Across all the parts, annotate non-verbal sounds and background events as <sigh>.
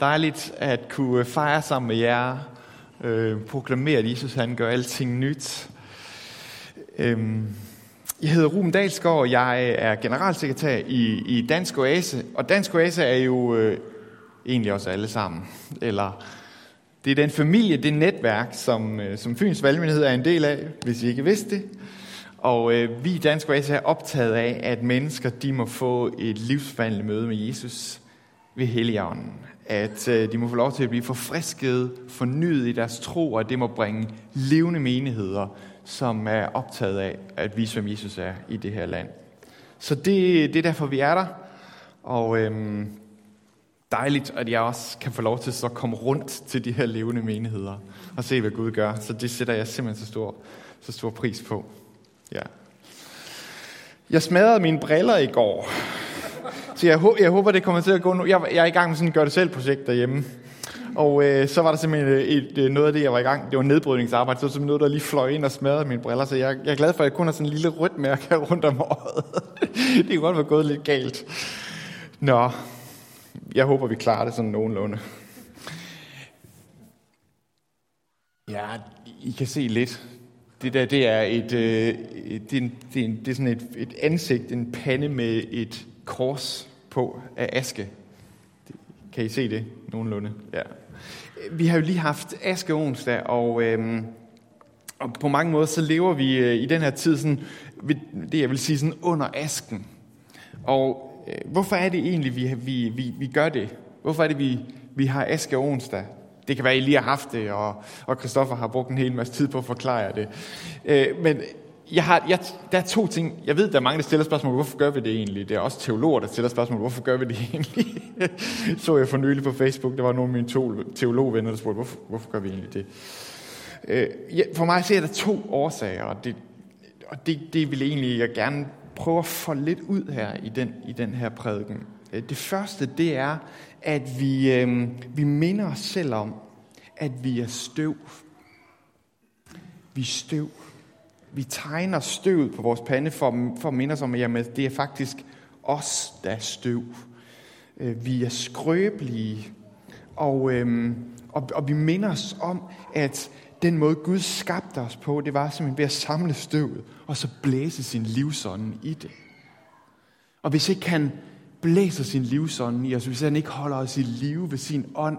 Dejligt at kunne fejre sammen med jer, øh, proklamere, at Jesus han gør alting nyt. Øhm, jeg hedder Ruben Dalsgaard, og jeg er generalsekretær i, i Dansk Oase. Og Dansk Oase er jo øh, egentlig også alle sammen. Eller det er den familie, det netværk, som, øh, som Fyns Valgmyndighed er en del af, hvis I ikke vidste det. Og øh, vi i Dansk Oase er optaget af, at mennesker de må få et livsforvandlende møde med Jesus ved Helligånden at øh, de må få lov til at blive forfrisket, fornyet i deres tro, og det må bringe levende menigheder, som er optaget af at vise, hvem Jesus er i det her land. Så det, det er derfor, vi er der. Og øhm, dejligt, at jeg også kan få lov til at komme rundt til de her levende menigheder og se, hvad Gud gør. Så det sætter jeg simpelthen så stor, så stor pris på. Ja. Jeg smadrede mine briller i går, så jeg, jeg håber, det kommer til at gå nu. Jeg, jeg er i gang med sådan et gør-det-selv-projekt derhjemme. Og øh, så var der simpelthen et, et, øh, noget af det, jeg var i gang. Det var nedbrydningsarbejde. Så det var simpelthen noget, der lige fløj ind og smadrede mine briller. Så jeg, jeg er glad for, at jeg kun har sådan en lille rødt mærke rundt om øjet. <laughs> det kunne godt være gået lidt galt. Nå, jeg håber, vi klarer det sådan nogenlunde. Ja, I kan se lidt. Det der, det er et, øh, det er, en, det er, en, det er sådan et, et ansigt, en pande med et kors på af aske. Kan I se det nogenlunde? Ja. Vi har jo lige haft aske onsdag, og, øhm, og på mange måder så lever vi øh, i den her tid sådan, det jeg vil sige sådan under asken. Og øh, hvorfor er det egentlig, vi, vi, vi, vi gør det? Hvorfor er det, vi, vi har aske onsdag? Det kan være, I lige har haft det, og, og Christoffer har brugt en hel masse tid på at forklare jer det. Øh, men jeg har, jeg, der er to ting. Jeg ved, der er mange, der stiller spørgsmål, hvorfor gør vi det egentlig? Det er også teologer, der stiller spørgsmål, hvorfor gør vi det <laughs> egentlig? så jeg for nylig på Facebook, der var nogle af mine teologvenner, der spurgte, hvorfor, hvorfor gør vi egentlig det? Øh, ja, for mig ser der to årsager, og det, og det, det vil egentlig jeg gerne prøve at få lidt ud her i den, i den her prædiken. Øh, det første, det er, at vi, øh, vi minder os selv om, at vi er støv. Vi er støv vi tegner støvet på vores pande for, for at minde os om, at det er faktisk os, der er støv. Øh, vi er skrøbelige, og, øhm, og, og vi minder os om, at den måde Gud skabte os på, det var simpelthen ved at samle støvet, og så blæse sin livsånd i det. Og hvis ikke han blæser sin livsånd i os, hvis han ikke holder os i live ved sin ånd,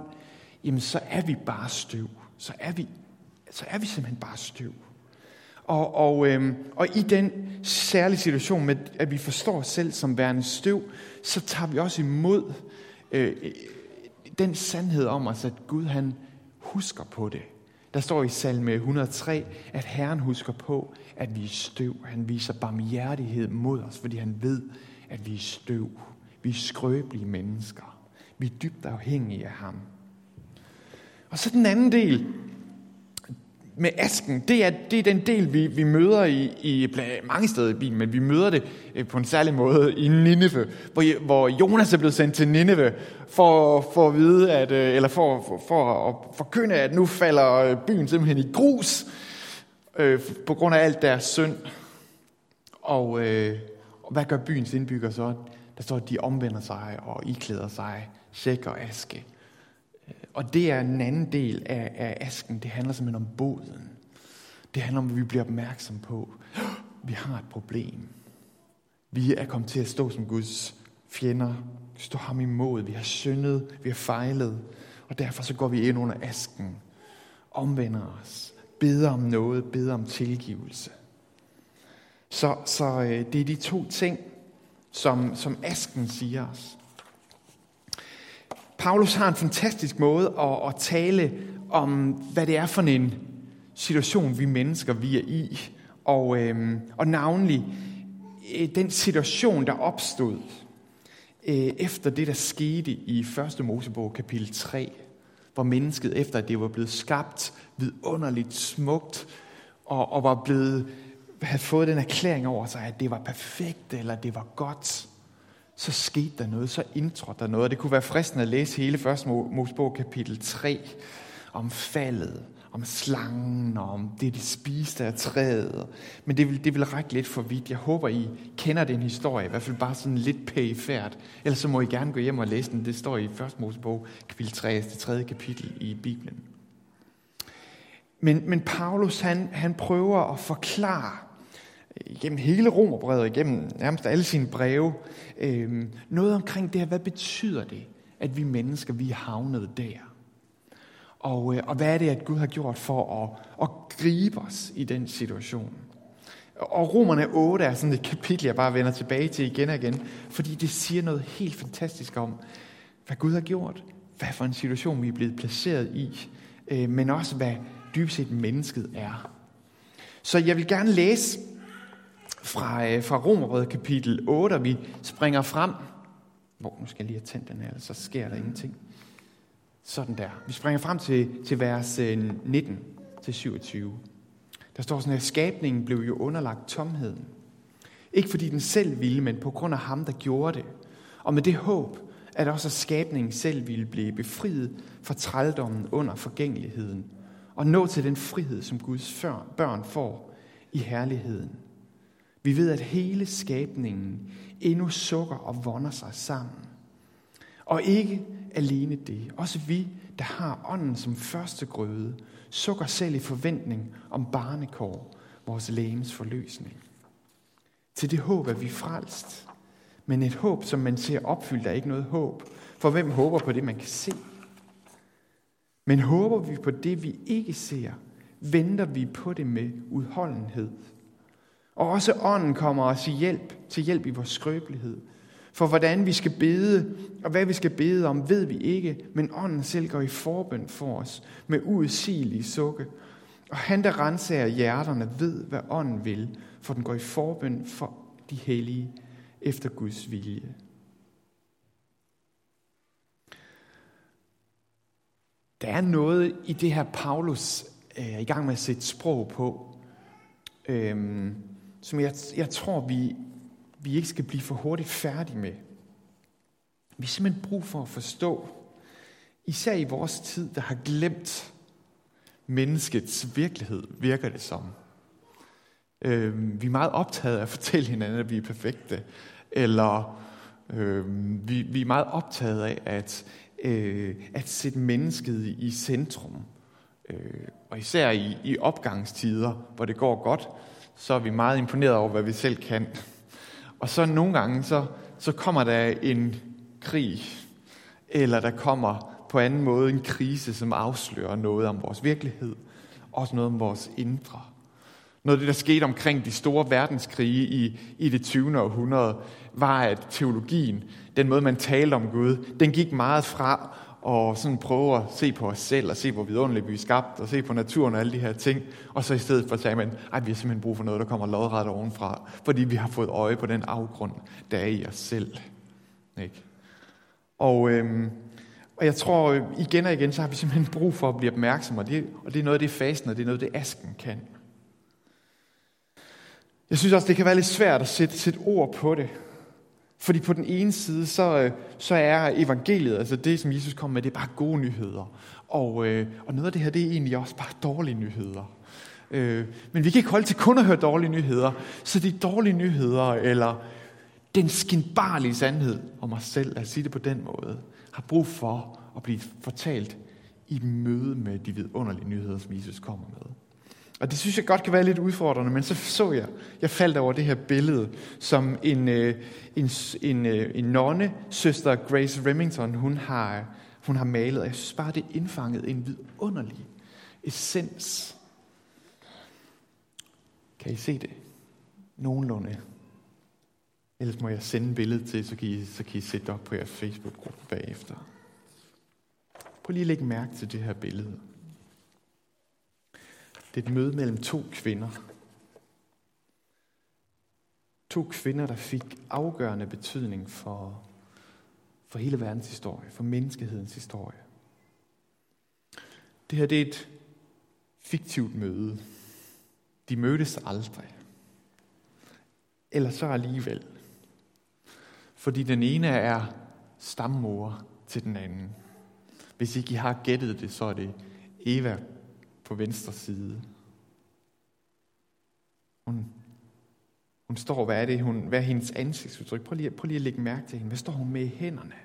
jamen så er vi bare støv. Så er vi, så er vi simpelthen bare støv. Og, og, øhm, og i den særlige situation med, at vi forstår os selv som værende støv, så tager vi også imod øh, den sandhed om os, at Gud han husker på det. Der står i salme 103, at Herren husker på, at vi er støv. Han viser barmhjertighed mod os, fordi han ved, at vi er støv. Vi er skrøbelige mennesker. Vi er dybt afhængige af ham. Og så den anden del, med asken, det er, det er den del, vi, vi møder i, i mange steder i Bibelen, men vi møder det øh, på en særlig måde i Nineve, hvor, hvor Jonas er blevet sendt til Nineve for, for at vide, at, øh, eller for, for, for at forkynde, at nu falder øh, byen simpelthen i grus øh, på grund af alt deres synd. Og, øh, og hvad gør byens indbygger så? Der står, at de omvender sig og iklæder sig sæk og aske. Og det er en anden del af, af asken. Det handler simpelthen om båden. Det handler om, at vi bliver opmærksom på, at vi har et problem. Vi er kommet til at stå som Guds fjender, stå ham imod. Vi har syndet, vi har fejlet, og derfor så går vi ind under asken, omvender os, beder om noget, beder om tilgivelse. Så, så øh, det er de to ting, som, som asken siger os. Paulus har en fantastisk måde at, at tale om, hvad det er for en situation, vi mennesker vi er i. Og, øhm, og navnlig øh, den situation, der opstod øh, efter det, der skete i 1. Mosebog kapitel 3, hvor mennesket, efter at det var blevet skabt vidunderligt smukt, og, og var blevet, havde fået den erklæring over sig, at det var perfekt, eller det var godt, så skete der noget, så indtrådte der noget. det kunne være fristende at læse hele 1. Mosebog kapitel 3 om faldet, om slangen, og om det, de spiste af træet. Men det vil, det vil række lidt for vidt. Jeg håber, I kender den historie, i hvert fald bare sådan lidt pæfærd. Ellers så må I gerne gå hjem og læse den. Det står i 1. Mosebog, kapitel 3, det tredje kapitel i Bibelen. Men, men Paulus, han, han prøver at forklare gennem hele Romerbrevet, igennem nærmest alle sine breve, øh, noget omkring det her. Hvad betyder det, at vi mennesker, vi er havnet der? Og, øh, og hvad er det, at Gud har gjort for at, at gribe os i den situation? Og Romerne 8 er sådan et kapitel, jeg bare vender tilbage til igen og igen, fordi det siger noget helt fantastisk om, hvad Gud har gjort, hvad for en situation vi er blevet placeret i, øh, men også hvad dybest set mennesket er. Så jeg vil gerne læse fra, øh, fra Romerbrevet kapitel 8, og vi springer frem. Hvor, nu skal jeg lige have tændt den her, så sker der ingenting. Sådan der. Vi springer frem til, til vers øh, 19 til 27. Der står sådan, her, skabningen blev jo underlagt tomheden. Ikke fordi den selv ville, men på grund af ham, der gjorde det. Og med det håb, at også skabningen selv ville blive befriet fra trældommen under forgængeligheden, og nå til den frihed, som Guds børn får i herligheden. Vi ved, at hele skabningen endnu sukker og vonder sig sammen. Og ikke alene det. Også vi, der har ånden som første grøde, sukker selv i forventning om barnekår, vores lægens forløsning. Til det håb er vi frelst. Men et håb, som man ser opfyldt, er ikke noget håb. For hvem håber på det, man kan se? Men håber vi på det, vi ikke ser, venter vi på det med udholdenhed. Og også ånden kommer os i hjælp, til hjælp i vores skrøbelighed. For hvordan vi skal bede, og hvad vi skal bede om, ved vi ikke, men ånden selv går i forbøn for os med uudsigelige sukke. Og han, der renser hjerterne, ved, hvad ånden vil, for den går i forbøn for de hellige efter Guds vilje. Der er noget i det her, Paulus øh, er i gang med at sætte sprog på, øhm, som jeg, jeg tror, vi, vi ikke skal blive for hurtigt færdige med. Vi har simpelthen brug for at forstå, især i vores tid, der har glemt menneskets virkelighed, virker det som. Øh, vi er meget optaget af at fortælle hinanden, at vi er perfekte, eller øh, vi, vi er meget optaget af at, øh, at sætte mennesket i centrum. Øh, og især i, i opgangstider, hvor det går godt, så er vi meget imponeret over, hvad vi selv kan. Og så nogle gange, så, så kommer der en krig, eller der kommer på anden måde en krise, som afslører noget om vores virkelighed, også noget om vores indre. Noget af det, der skete omkring de store verdenskrige i, i det 20. århundrede, var, at teologien, den måde, man talte om Gud, den gik meget fra og sådan prøve at se på os selv, og se, hvor vidunderligt vi er skabt, og se på naturen og alle de her ting. Og så i stedet for sagde man, at vi har simpelthen brug for noget, der kommer lodret ovenfra, fordi vi har fået øje på den afgrund, der er i os selv. Ikke? Og, øhm, og jeg tror, igen og igen, så har vi simpelthen brug for at blive opmærksomme, og det, og det er noget af det fasten, og det er noget af det asken kan. Jeg synes også, det kan være lidt svært at sætte, sætte ord på det. Fordi på den ene side, så, øh, så er evangeliet, altså det, som Jesus kom med, det er bare gode nyheder. Og, øh, og noget af det her, det er egentlig også bare dårlige nyheder. Øh, men vi kan ikke holde til kun at høre dårlige nyheder. Så de dårlige nyheder, eller den skinbarlige sandhed om os selv, at sige det på den måde, har brug for at blive fortalt i møde med de vidunderlige nyheder, som Jesus kommer med. Og det synes jeg godt kan være lidt udfordrende, men så så jeg, jeg faldt over det her billede, som en, øh, en, en, øh, en nonne, søster Grace Remington, hun har, hun har malet. Og jeg synes bare, det indfangede en vidunderlig essens. Kan I se det? Nogenlunde. Ellers må jeg sende billedet til, så kan I, så kan I sætte det op på jeres Facebook-gruppe bagefter. Prøv lige at lægge mærke til det her billede. Det er et møde mellem to kvinder. To kvinder, der fik afgørende betydning for, for hele verdens historie, for menneskehedens historie. Det her det er et fiktivt møde. De mødtes aldrig. Eller så alligevel. Fordi den ene er stammor til den anden. Hvis ikke I har gættet det, så er det Eva på venstre side. Hun, hun står, hvad er det, hun, hvad er hendes ansigtsudtryk? Prøv lige, prøv lige at lægge mærke til hende. Hvad står hun med i hænderne?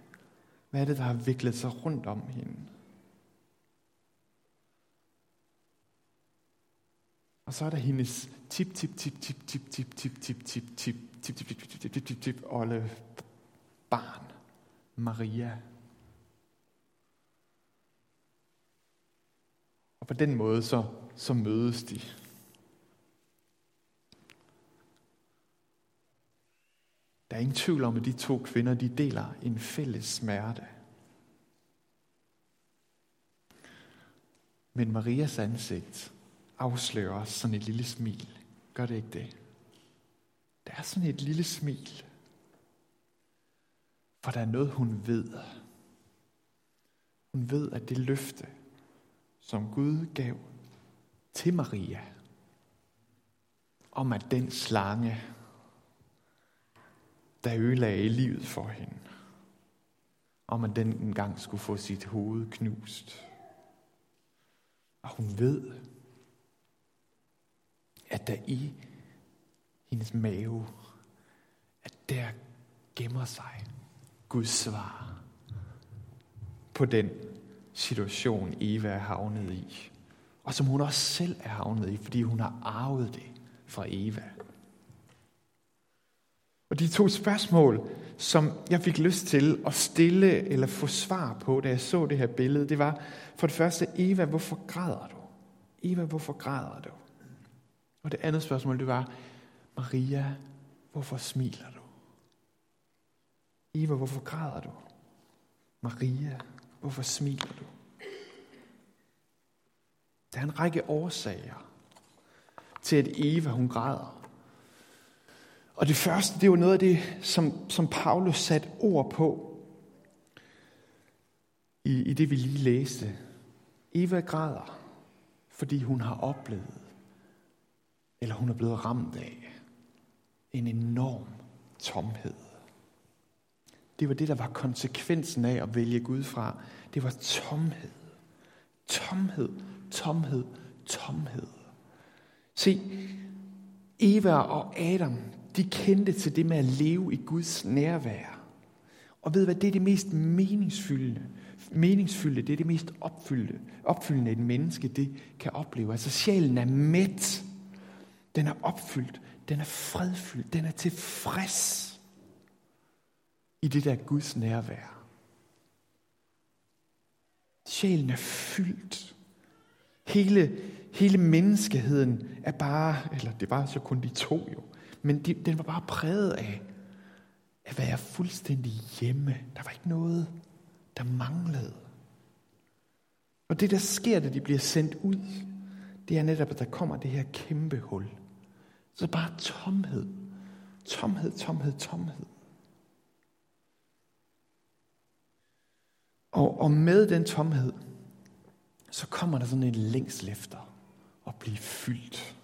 Hvad er det, der har viklet sig rundt om hende? Og så er der hendes tip, tip, tip, tip, tip, tip, tip, tip, tip, tip, tip, tip, tip, tip, tip, tip, tip, tip, barn, Maria. Og på den måde så, så mødes de. Der er ingen tvivl om, at de to kvinder de deler en fælles smerte. Men Marias ansigt afslører også sådan et lille smil. Gør det ikke det? Der er sådan et lille smil. For der er noget, hun ved. Hun ved, at det løfte, som Gud gav til Maria, om at den slange, der ødelagde livet for hende, om at den engang skulle få sit hoved knust. Og hun ved, at der i hendes mave, at der gemmer sig Guds svar på den situation, Eva er havnet i. Og som hun også selv er havnet i, fordi hun har arvet det fra Eva. Og de to spørgsmål, som jeg fik lyst til at stille eller få svar på, da jeg så det her billede, det var for det første, Eva, hvorfor græder du? Eva, hvorfor græder du? Og det andet spørgsmål, det var, Maria, hvorfor smiler du? Eva, hvorfor græder du? Maria, hvorfor smiler du? Der er en række årsager til, at Eva hun græder. Og det første, det er jo noget af det, som, som Paulus satte ord på i, i det, vi lige læste. Eva græder, fordi hun har oplevet, eller hun er blevet ramt af, en enorm tomhed. Det var det, der var konsekvensen af at vælge Gud fra. Det var tomhed. Tomhed, tomhed, tomhed. Se, Eva og Adam, de kendte til det med at leve i Guds nærvær. Og ved hvad, det er det mest meningsfyldende. Meningsfyldte, det er det mest opfyldte, opfyldende, et menneske det kan opleve. Altså sjælen er mæt. Den er opfyldt. Den er fredfyldt. Den er tilfreds i det der Guds nærvær. Sjælen er fyldt. Hele, hele menneskeheden er bare, eller det var så kun de to jo, men de, den var bare præget af at være fuldstændig hjemme. Der var ikke noget, der manglede. Og det, der sker, da de bliver sendt ud, det er netop, at der kommer det her kæmpe hul. Så bare tomhed. Tomhed, tomhed, tomhed. Og, og med den tomhed, så kommer der sådan en længsel efter at blive fyldt.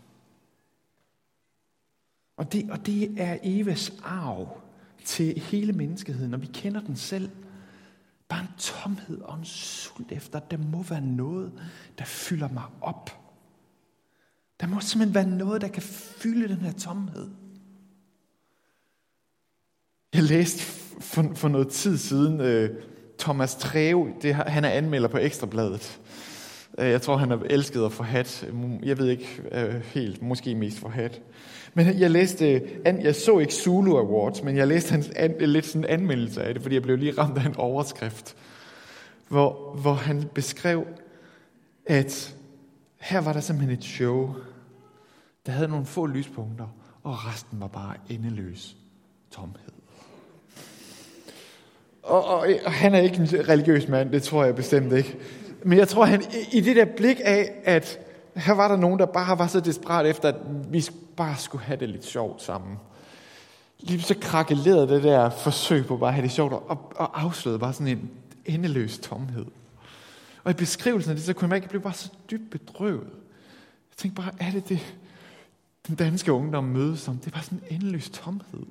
Og det, og det er Evas arv til hele menneskeheden, og vi kender den selv. Bare en tomhed og en sult efter, der må være noget, der fylder mig op. Der må simpelthen være noget, der kan fylde den her tomhed. Jeg læste for, for noget tid siden øh, Thomas Treve, det, han er anmelder på Ekstrabladet. Øh, jeg tror, han er elsket og forhat. Jeg ved ikke øh, helt, måske mest forhat. Men jeg læste, jeg så ikke Zulu Awards, men jeg læste hans an, lidt sådan en anmeldelse af det, fordi jeg blev lige ramt af en overskrift, hvor, hvor han beskrev, at her var der simpelthen et show, der havde nogle få lyspunkter, og resten var bare endeløs tomhed. Og, og, og han er ikke en religiøs mand, det tror jeg bestemt ikke. Men jeg tror, han i det der blik af, at her var der nogen, der bare var så desperat efter, at vi bare skulle have det lidt sjovt sammen. Lige så krakelerede det der forsøg på bare at have det sjovt, og, og afslørede bare sådan en endeløs tomhed. Og i beskrivelsen af det, så kunne man ikke blive bare så dybt bedrøvet. Jeg tænkte bare, er det det, den danske ungdom mødes om? Det er bare sådan en endeløs tomhed.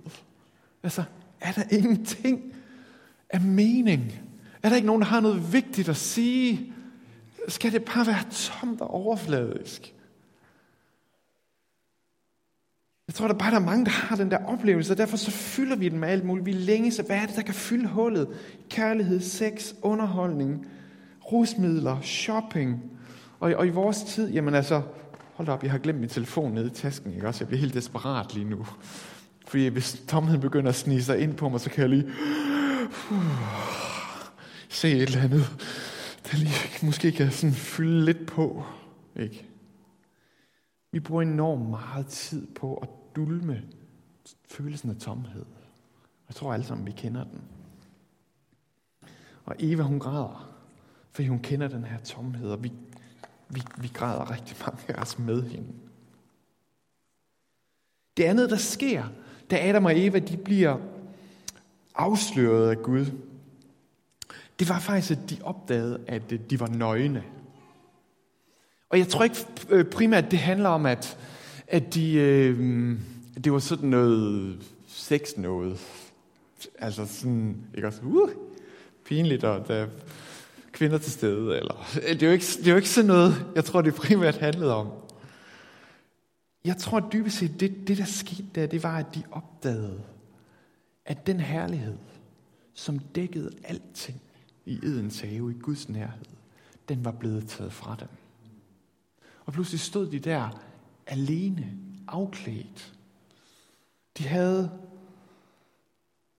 Altså, er der ingenting af mening? Er der ikke nogen, der har noget vigtigt at sige? skal det bare være tomt og overfladisk. Jeg tror, der bare der er mange, der har den der oplevelse, og derfor så fylder vi den med alt muligt. Vi længes, hvad er det, der kan fylde hullet? Kærlighed, sex, underholdning, rusmidler, shopping. Og, og i vores tid, jamen altså, hold op, jeg har glemt min telefon nede i tasken, ikke også? Jeg bliver helt desperat lige nu. Fordi hvis tomheden begynder at snige sig ind på mig, så kan jeg lige <sighs> se et eller andet, der lige måske kan sådan fylde lidt på. Ikke? Vi bruger enormt meget tid på at dulme følelsen af tomhed. Jeg tror alle sammen, vi kender den. Og Eva, hun græder, fordi hun kender den her tomhed, og vi, vi, vi græder rigtig mange af os med hende. Det andet, der sker, da Adam og Eva de bliver afsløret af Gud, det var faktisk, at de opdagede, at øh, de var nøgne. Og jeg tror ikke øh, primært, det handler om, at, at de, øh, det var sådan noget sex noget. Altså sådan, ikke også, uh, pinligt, og der er kvinder til stede. Eller, <laughs> det, er jo ikke, det er jo ikke sådan noget, jeg tror, det primært handlede om. Jeg tror dybest set, det, det der skete der, det var, at de opdagede, at den herlighed, som dækkede alting i Edens have, i Guds nærhed, den var blevet taget fra dem. Og pludselig stod de der alene, afklædt. De havde,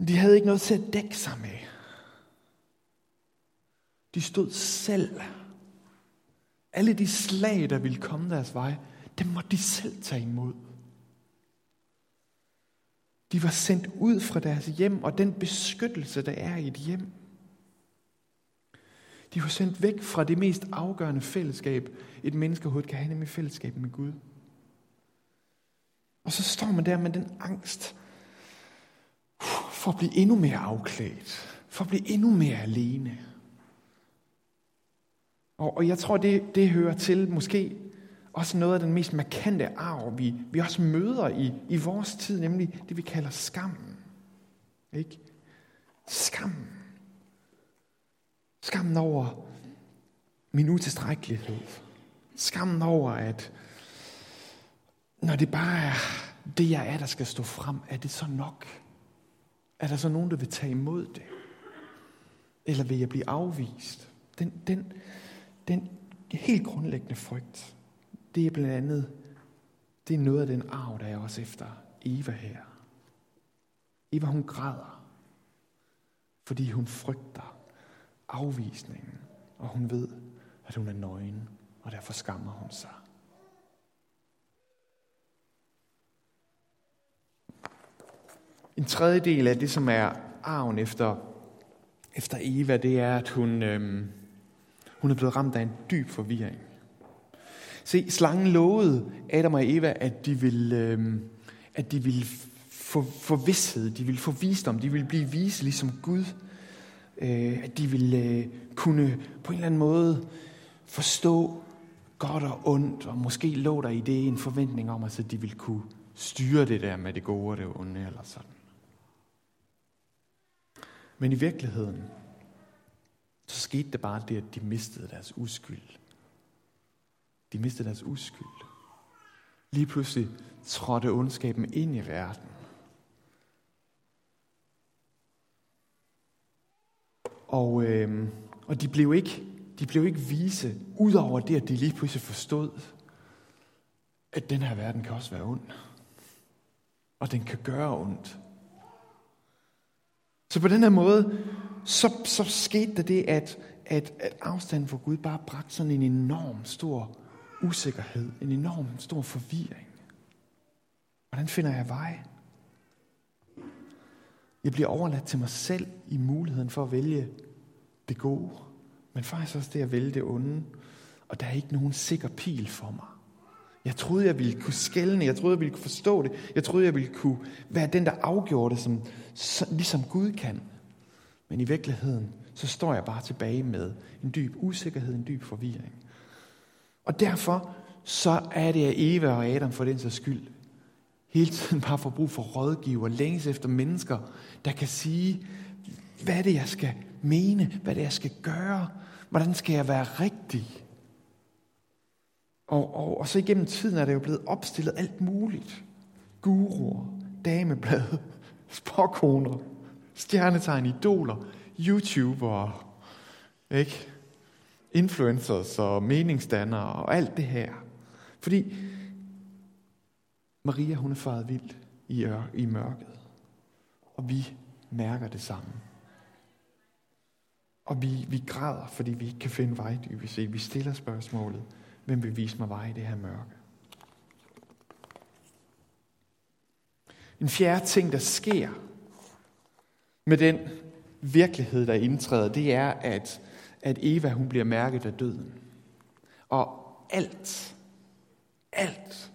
de havde ikke noget til at dække sig med. De stod selv. Alle de slag, der ville komme deres vej, dem måtte de selv tage imod. De var sendt ud fra deres hjem, og den beskyttelse, der er i et hjem. De var sendt væk fra det mest afgørende fællesskab, et menneske kan have, nemlig fællesskab med Gud. Og så står man der med den angst for at blive endnu mere afklædt, for at blive endnu mere alene. Og, og jeg tror, det, det hører til måske også noget af den mest markante arv, vi, vi også møder i, i vores tid, nemlig det, vi kalder skammen. Ikke? Skammen. Skammen over min utilstrækkelighed. Skammen over, at når det bare er det, jeg er, der skal stå frem, er det så nok? Er der så nogen, der vil tage imod det? Eller vil jeg blive afvist? Den, den, den helt grundlæggende frygt, det er blandt andet, det er noget af den arv, der er også efter Eva her. Eva, hun græder, fordi hun frygter afvisningen, og hun ved, at hun er nøgen, og derfor skammer hun sig. En tredje del af det, som er arven efter, efter Eva, det er, at hun, øhm, hun er blevet ramt af en dyb forvirring. Se, slangen lovede Adam og Eva, at de ville, øh, at de ville få, få vidshed, de ville få visdom, de ville blive vise ligesom Gud. Øh, at de ville øh, kunne på en eller anden måde forstå godt og ondt, og måske lå der i det en forventning om, at de ville kunne styre det der med det gode og det onde, eller sådan. Men i virkeligheden, så skete det bare det, at de mistede deres uskyld. De mistede deres uskyld. Lige pludselig trådte ondskaben ind i verden. Og, øh, og de blev ikke de blev ikke vise, udover det, at de lige pludselig forstod, at den her verden kan også være ond. Og den kan gøre ondt. Så på den her måde, så, så skete der det, at, at, at afstanden fra Gud bare bragte sådan en enorm stor usikkerhed, en enorm stor forvirring. Hvordan finder jeg vej? Jeg bliver overladt til mig selv i muligheden for at vælge det gode men faktisk også det at vælge det onde. Og der er ikke nogen sikker pil for mig. Jeg troede, jeg ville kunne skælne. Jeg troede, jeg ville kunne forstå det. Jeg troede, jeg ville kunne være den, der afgjorde det, som, ligesom Gud kan. Men i virkeligheden, så står jeg bare tilbage med en dyb usikkerhed, en dyb forvirring. Og derfor, så er det, at Eva og Adam for den så skyld, hele tiden bare får brug for rådgiver, længes efter mennesker, der kan sige, hvad det, jeg skal mene, hvad det, jeg skal gøre, Hvordan skal jeg være rigtig? Og, og, og så igennem tiden er der jo blevet opstillet alt muligt. Guruer, dameblade, <laughs> spåkoner, stjernetegn, idoler, YouTubere, ikke? Influencers og meningsdannere og alt det her. Fordi Maria, hun er faret vild i, i mørket. Og vi mærker det samme. Og vi, vi græder, fordi vi ikke kan finde vej dybest set. Vi stiller spørgsmålet, hvem vil vise mig vej i det her mørke? En fjerde ting, der sker med den virkelighed, der indtræder, det er, at, at Eva hun bliver mærket af døden. Og alt, alt,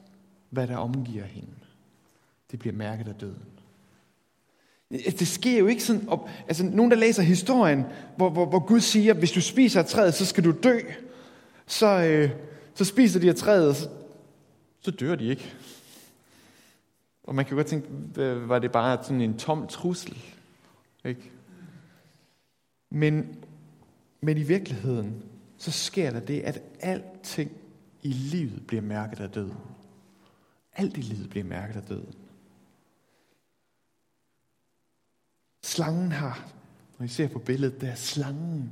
hvad der omgiver hende, det bliver mærket af døden. Det sker jo ikke sådan, op, altså nogen der læser historien, hvor, hvor, hvor Gud siger, hvis du spiser af træet, så skal du dø. Så, øh, så spiser de af træet, og så, så dør de ikke. Og man kan godt tænke, var det bare sådan en tom trussel? Ikke? Men, men i virkeligheden, så sker der det, at alting i livet bliver mærket af døden. Alt i livet bliver mærket af døden. Slangen har, når I ser på billedet der, slangen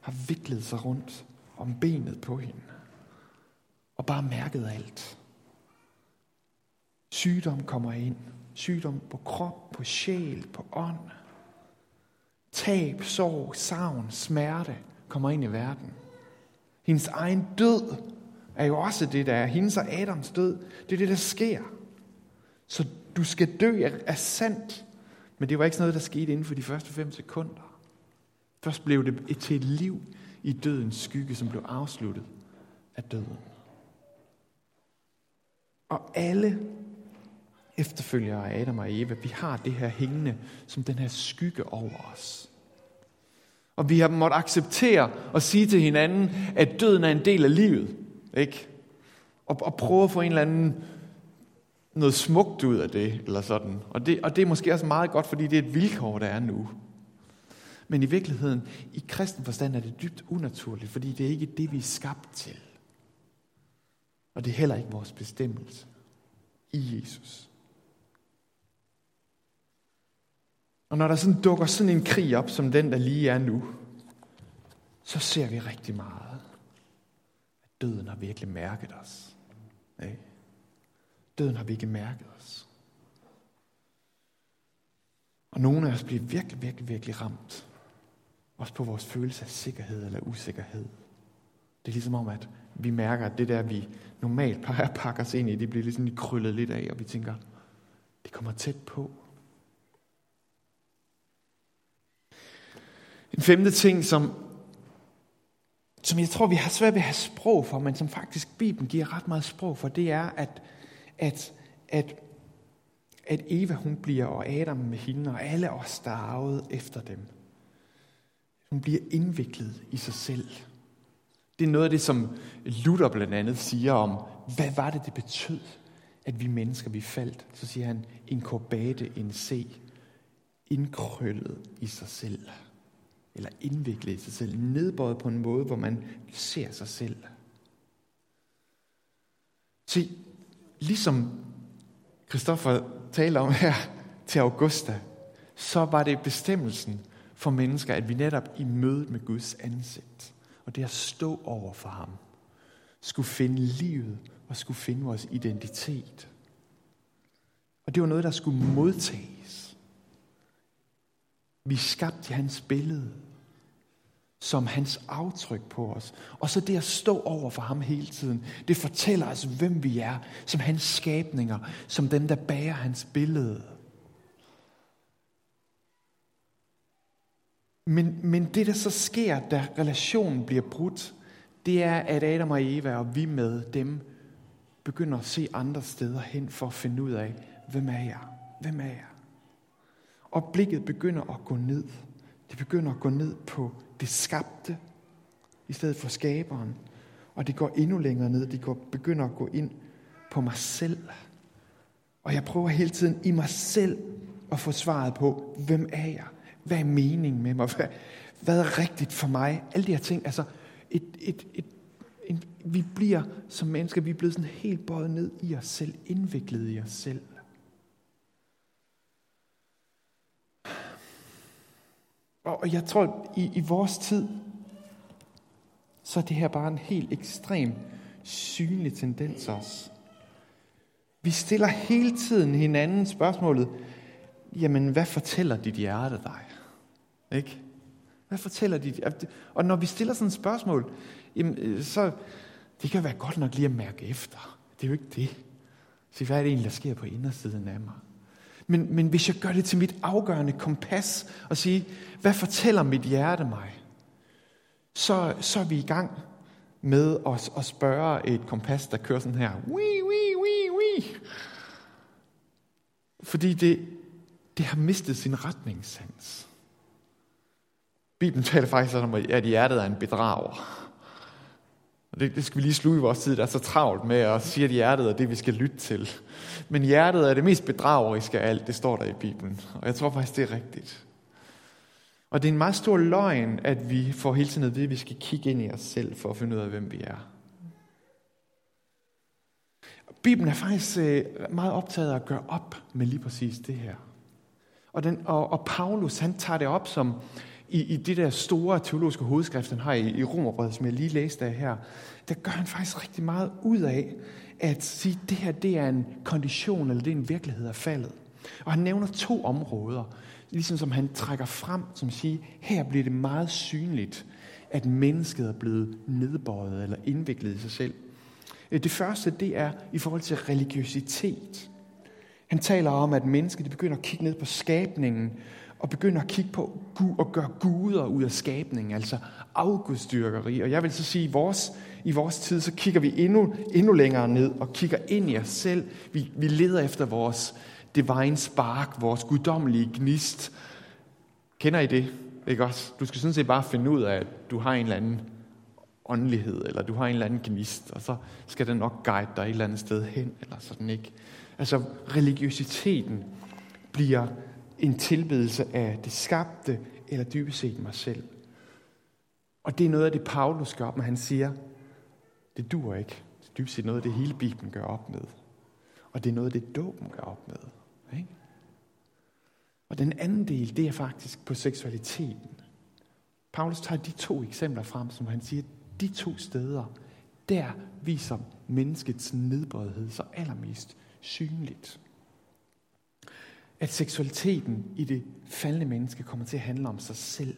har viklet sig rundt om benet på hende. Og bare mærket alt. Sygdom kommer ind. Sygdom på krop, på sjæl, på ånd. Tab, sorg, savn, smerte kommer ind i verden. Hendes egen død er jo også det, der er. Hendes og Adams død, det er det, der sker. Så du skal dø er sandt. Men det var ikke sådan noget, der skete inden for de første fem sekunder. Først blev det til et liv i dødens skygge, som blev afsluttet af døden. Og alle efterfølgere af Adam og Eva, vi har det her hængende som den her skygge over os. Og vi har måttet acceptere og sige til hinanden, at døden er en del af livet. Ikke? Og, og prøve at få en eller anden noget smukt ud af det, eller sådan. Og det, og det er måske også meget godt, fordi det er et vilkår, der er nu. Men i virkeligheden, i kristen forstand er det dybt unaturligt, fordi det er ikke det, vi er skabt til. Og det er heller ikke vores bestemmelse i Jesus. Og når der sådan dukker sådan en krig op, som den, der lige er nu, så ser vi rigtig meget, at døden har virkelig mærket os. Ikke? Døden har virkelig mærket os. Og nogle af os bliver virkelig, virkelig, virkelig ramt. Også på vores følelse af sikkerhed eller usikkerhed. Det er ligesom om, at vi mærker, at det der, vi normalt <laughs> plejer at pakke os ind i, det bliver ligesom krøllet lidt af, og vi tænker, det kommer tæt på. En femte ting, som, som jeg tror, vi har svært ved at have sprog for, men som faktisk Bibelen giver ret meget sprog for, det er, at, at, at, at Eva hun bliver, og Adam med hende, og alle os, der er arvet efter dem, hun bliver indviklet i sig selv. Det er noget af det, som Luther blandt andet siger om, hvad var det, det betød, at vi mennesker, vi faldt. Så siger han, en korbate, en se, indkrøllet i sig selv eller indviklet i sig selv, nedbøjet på en måde, hvor man ser sig selv. Se, ligesom Christoffer taler om her til Augusta, så var det bestemmelsen for mennesker, at vi netop i mødet med Guds ansigt, og det at stå over for ham, skulle finde livet og skulle finde vores identitet. Og det var noget, der skulle modtages. Vi skabte skabt i hans billede som hans aftryk på os. Og så det at stå over for ham hele tiden, det fortæller os, hvem vi er, som hans skabninger, som dem, der bærer hans billede. Men, men det, der så sker, da relationen bliver brudt, det er, at Adam og Eva og vi med dem begynder at se andre steder hen for at finde ud af, hvem er jeg? Hvem er jeg? Og blikket begynder at gå ned. Det begynder at gå ned på det skabte, i stedet for skaberen. Og det går endnu længere ned. Det går, begynder at gå ind på mig selv. Og jeg prøver hele tiden i mig selv at få svaret på, hvem er jeg? Hvad er meningen med mig? Hvad, hvad er rigtigt for mig? Alle de her ting. Altså, et, et, et, en vi bliver som mennesker, vi er blevet sådan helt bøjet ned i os selv, indviklet i os selv. Og jeg tror, i, i vores tid, så er det her bare en helt ekstrem synlig tendens også. Vi stiller hele tiden hinanden spørgsmålet, jamen hvad fortæller dit hjerte dig? Ikke? Hvad fortæller dit Og når vi stiller sådan et spørgsmål, jamen, øh, så det kan være godt nok lige at mærke efter. Det er jo ikke det. Så hvad er det egentlig, der sker på indersiden af mig? Men, men hvis jeg gør det til mit afgørende kompas og sige, hvad fortæller mit hjerte mig? Så, så er vi i gang med at, at spørge et kompas, der kører sådan her. Wii, wii, wii, wii. Fordi det, det har mistet sin retningssans. Bibelen taler faktisk om, at hjertet er en bedrager. Og det, det skal vi lige sluge i vores tid, der er så travlt med at sige, at hjertet er det, vi skal lytte til. Men hjertet er det mest bedrageriske af alt, det står der i Bibelen. Og jeg tror faktisk, det er rigtigt. Og det er en meget stor løgn, at vi får hele tiden at vide, at vi skal kigge ind i os selv, for at finde ud af, hvem vi er. Bibelen er faktisk øh, meget optaget af at gøre op med lige præcis det her. Og, den, og, og Paulus, han tager det op som i, i det der store teologiske hovedskrift, han har i, i Romerbrevet, som jeg lige læste af her, der gør han faktisk rigtig meget ud af at sige, at det her det er en kondition, eller det er en virkelighed af faldet. Og han nævner to områder, ligesom som han trækker frem, som siger, her bliver det meget synligt, at mennesket er blevet nedbøjet eller indviklet i sig selv. Øh, det første, det er i forhold til religiøsitet. Han taler om, at mennesket de begynder at kigge ned på skabningen og begynder at kigge på og gøre guder ud af skabningen, altså afgudstyrkeri. Og jeg vil så sige, at i vores, i vores tid, så kigger vi endnu, endnu længere ned og kigger ind i os selv. Vi, vi leder efter vores divine spark, vores guddommelige gnist. Kender I det? Ikke også? Du skal sådan set bare finde ud af, at du har en eller anden åndelighed, eller du har en eller anden gnist, og så skal den nok guide dig et eller andet sted hen, eller sådan ikke. Altså religiøsiteten bliver en tilbedelse af det skabte, eller dybest set mig selv. Og det er noget af det, Paulus gør op med. Han siger, det duer ikke. Det er dybest set noget af det, hele Bibelen gør op med. Og det er noget af det, dåben gør op med. Ikke? Og den anden del, det er faktisk på seksualiteten. Paulus tager de to eksempler frem, som han siger, de to steder, der viser menneskets nedbøjethed så allermest synligt at seksualiteten i det faldende menneske kommer til at handle om sig selv.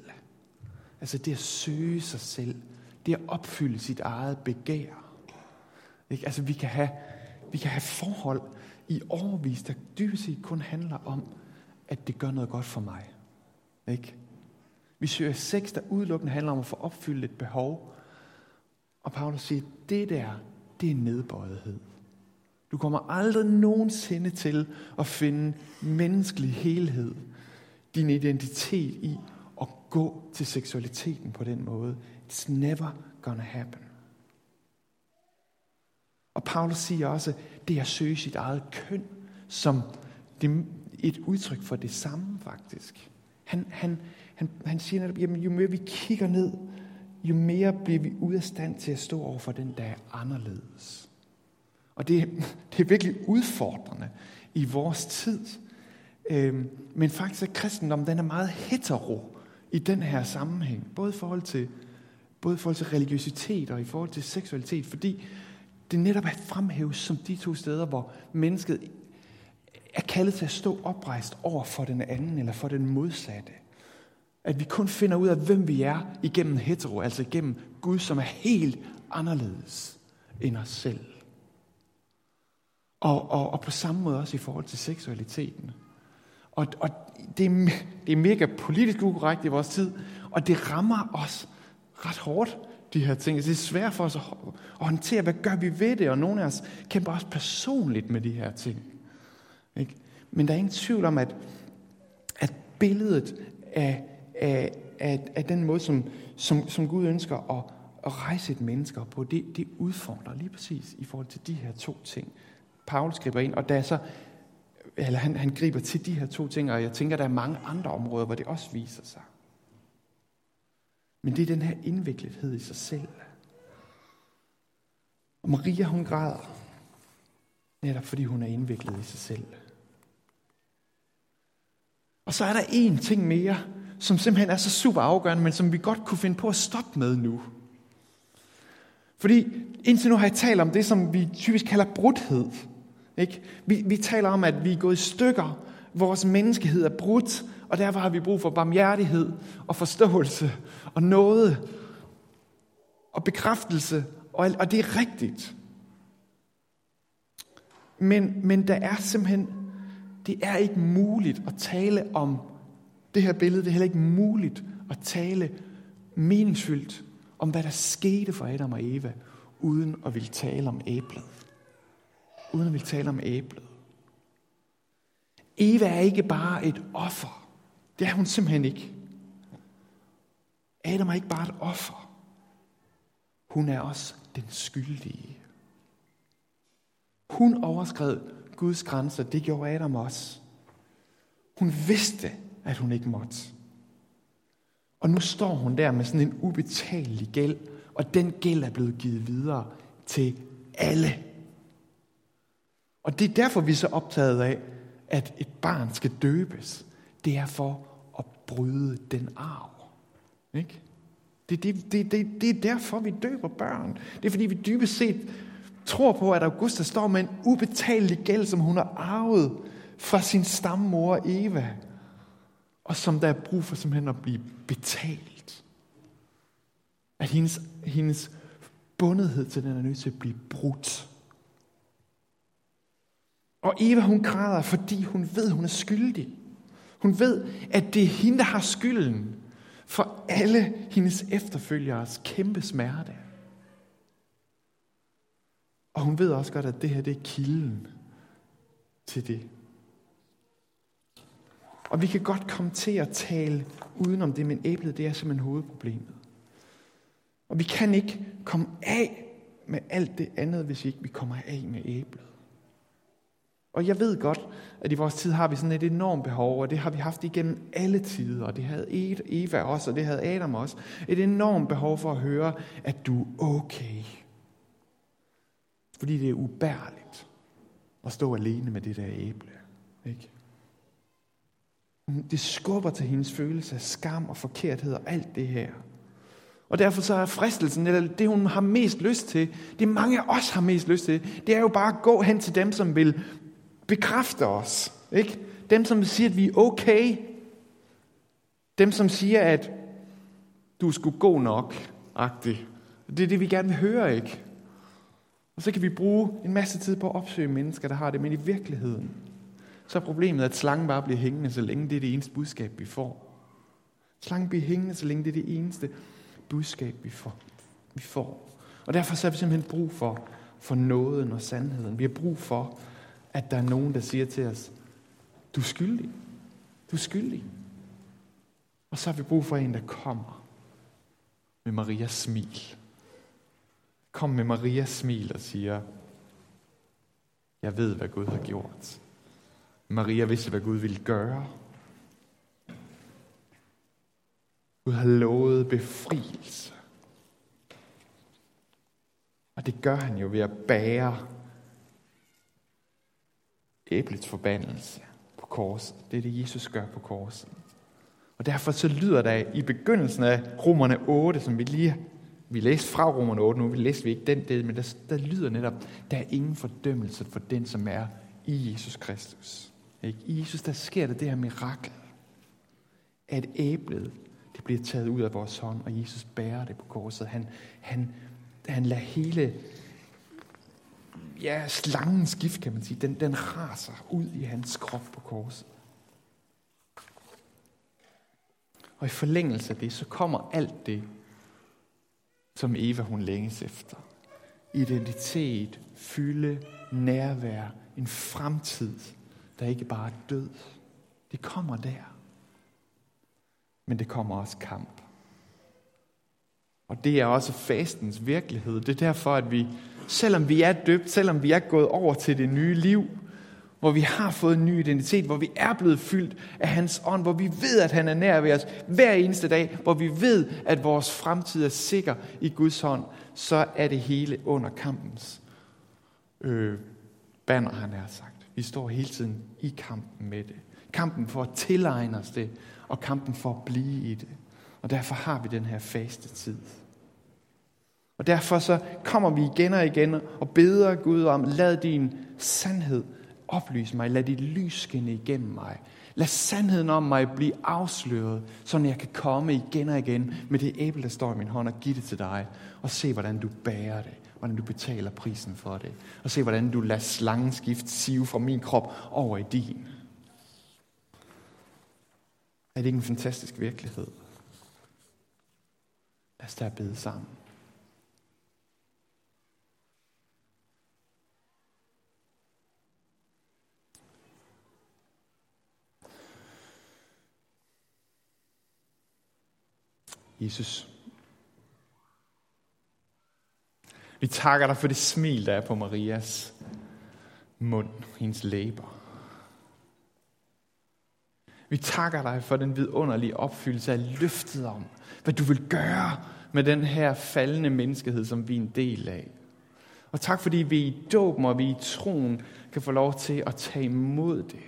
Altså det at søge sig selv. Det at opfylde sit eget begær. Ikke? Altså vi kan, have, vi kan have forhold i overvis, der dybest set kun handler om, at det gør noget godt for mig. Ikke? Vi søger sex, der udelukkende handler om at få opfyldt et behov. Og Paulus siger, det der, det er nedbøjethed. Du kommer aldrig nogensinde til at finde menneskelig helhed, din identitet i at gå til seksualiteten på den måde. It's never gonna happen. Og Paulus siger også, det er at søge sit eget køn, som et udtryk for det samme faktisk. Han, han, han, han siger netop, jamen jo mere vi kigger ned, jo mere bliver vi ude af stand til at stå over for den, der er anderledes. Og det, <laughs> det er virkelig udfordrende i vores tid. Øhm, men faktisk er kristendommen den er meget hetero i den her sammenhæng. Både i forhold til, både i forhold til religiøsitet og i forhold til seksualitet. Fordi det netop er fremhævet som de to steder, hvor mennesket er kaldet til at stå oprejst over for den anden eller for den modsatte. At vi kun finder ud af, hvem vi er igennem hetero, altså igennem Gud, som er helt anderledes end os selv. Og, og, og på samme måde også i forhold til seksualiteten. Og, og det, er, det er mega politisk ukorrekt i vores tid, og det rammer os ret hårdt, de her ting. Det er svært for os at, håndtere, hvad gør vi ved det, og nogle af os kæmper også personligt med de her ting. Ikke? Men der er ingen tvivl om, at, at billedet af, af, af, af den måde, som, som, som Gud ønsker at, at rejse et menneske på, det, det udfordrer lige præcis i forhold til de her to ting. Paulus griber ind, og der er så, eller han, han griber til de her to ting, og jeg tænker, der er mange andre områder, hvor det også viser sig. Men det er den her indviklethed i sig selv. Og Maria, hun græder, netop fordi hun er indviklet i sig selv. Og så er der en ting mere, som simpelthen er så super afgørende, men som vi godt kunne finde på at stoppe med nu. Fordi indtil nu har jeg talt om det, som vi typisk kalder brudhed. Ikke? Vi, vi taler om, at vi er gået i stykker. Vores menneskehed er brudt, og derfor har vi brug for barmhjertighed og forståelse og noget og bekræftelse, og, og det er rigtigt. Men, men der er simpelthen, det er ikke muligt at tale om det her billede, det er heller ikke muligt at tale meningsfyldt om, hvad der skete for Adam og Eva, uden at ville tale om æblet. Uden at ville tale om æblet. Eva er ikke bare et offer. Det er hun simpelthen ikke. Adam er ikke bare et offer. Hun er også den skyldige. Hun overskred Guds grænser. Det gjorde Adam også. Hun vidste, at hun ikke måtte. Og nu står hun der med sådan en ubetalelig gæld, og den gæld er blevet givet videre til alle. Og det er derfor, vi er så optaget af, at et barn skal døbes. Det er for at bryde den arv. Ikke? Det, det, det, det, det er derfor, vi døber børn. Det er fordi, vi dybest set tror på, at Augusta står med en ubetalelig gæld, som hun har arvet fra sin stammor Eva og som der er brug for simpelthen at blive betalt. At hendes, hendes bundethed til den er nødt til at blive brudt. Og Eva, hun græder, fordi hun ved, hun er skyldig. Hun ved, at det er hende, der har skylden for alle hendes efterfølgeres kæmpe smerte. Og hun ved også godt, at det her det er kilden til det. Og vi kan godt komme til at tale udenom det, men æblet det er simpelthen hovedproblemet. Og vi kan ikke komme af med alt det andet, hvis ikke vi kommer af med æblet. Og jeg ved godt, at i vores tid har vi sådan et enormt behov, og det har vi haft igennem alle tider, og det havde Eva også, og det havde Adam også. Et enormt behov for at høre, at du er okay. Fordi det er ubærligt at stå alene med det der æble. Ikke? Det skubber til hendes følelse af skam og forkerthed og alt det her. Og derfor så er fristelsen, eller det hun har mest lyst til, det mange af os har mest lyst til, det er jo bare at gå hen til dem, som vil bekræfter os. Ikke? Dem, som siger, at vi er okay. Dem, som siger, at du er sgu god nok, -agtig. Det er det, vi gerne vil høre, ikke? Og så kan vi bruge en masse tid på at opsøge mennesker, der har det, men i virkeligheden, så er problemet, at slangen bare bliver hængende, så længe det er det eneste budskab, vi får. Slangen bliver hængende, så længe det er det eneste budskab, vi får. Vi får. Og derfor så har vi simpelthen brug for, for nåden og sandheden. Vi har brug for, at der er nogen, der siger til os, du er skyldig. Du er skyldig. Og så har vi brug for en, der kommer med Marias smil. Kom med Marias smil og siger, jeg ved, hvad Gud har gjort. Maria vidste, hvad Gud ville gøre. Gud har lovet befrielse. Og det gør han jo ved at bære æblets forbandelse på korset. Det er det, Jesus gør på korset. Og derfor så lyder der i begyndelsen af Romerne 8, som vi lige vi læste fra Romerne 8, nu vi læste vi ikke den del, men der, der lyder netop, der er ingen fordømmelse for den, som er i Jesus Kristus. Ikke? I Jesus, der sker det, det her mirakel, at æblet, det bliver taget ud af vores hånd, og Jesus bærer det på korset. Han, han, han lader hele ja, slangens gift, kan man sige, den, den raser ud i hans krop på korset. Og i forlængelse af det, så kommer alt det, som Eva hun længes efter. Identitet, fylde, nærvær, en fremtid, der ikke bare er død. Det kommer der. Men det kommer også kamp. Og det er også fastens virkelighed. Det er derfor, at vi, selvom vi er døbt, selvom vi er gået over til det nye liv, hvor vi har fået en ny identitet, hvor vi er blevet fyldt af hans ånd, hvor vi ved, at han er nær ved os hver eneste dag, hvor vi ved, at vores fremtid er sikker i Guds hånd, så er det hele under kampens øh, banner, han har sagt. Vi står hele tiden i kampen med det. Kampen for at tilegne os det, og kampen for at blive i det. Og derfor har vi den her faste tid. Og derfor så kommer vi igen og igen og beder Gud om, lad din sandhed oplyse mig, lad dit lys skinne igennem mig. Lad sandheden om mig blive afsløret, så jeg kan komme igen og igen med det æble, der står i min hånd, og give det til dig, og se, hvordan du bærer det, hvordan du betaler prisen for det, og se, hvordan du lader slangenskift sive fra min krop over i din. Er det ikke en fantastisk virkelighed? Lad os da bede sammen. Jesus, vi takker dig for det smil, der er på Marias mund, hendes læber. Vi takker dig for den vidunderlige opfyldelse af løftet om, hvad du vil gøre med den her faldende menneskehed, som vi er en del af. Og tak fordi vi i dåben og vi i troen kan få lov til at tage imod det.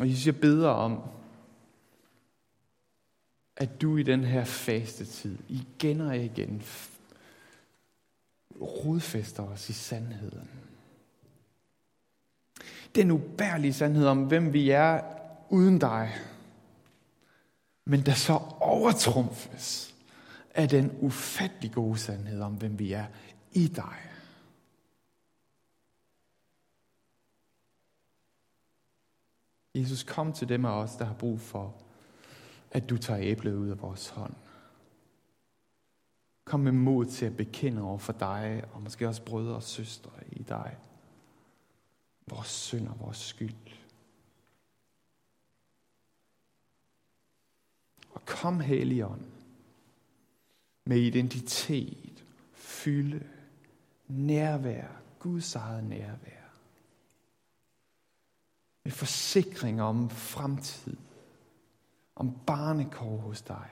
Og Jesus, jeg beder om, at du i den her faste tid igen og igen rodfæster os i sandheden. Den ubærlige sandhed om, hvem vi er uden dig, men der så overtrumfes af den ufattelig gode sandhed om, hvem vi er i dig. Jesus, kom til dem af os, der har brug for at du tager æblet ud af vores hånd. Kom med mod til at bekende over for dig, og måske også brødre og søstre i dig. Vores synd og vores skyld. Og kom, Helligånd, med identitet, fylde, nærvær, Guds eget nærvær. Med forsikring om fremtid om barnekår hos dig.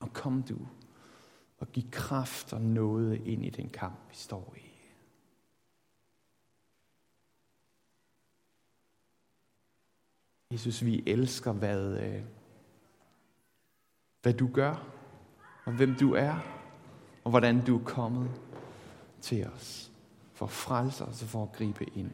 Og kom du og giv kraft og noget ind i den kamp, vi står i. Jesus, vi elsker, hvad, øh, hvad du gør, og hvem du er, og hvordan du er kommet til os for at frelse os og for at gribe ind.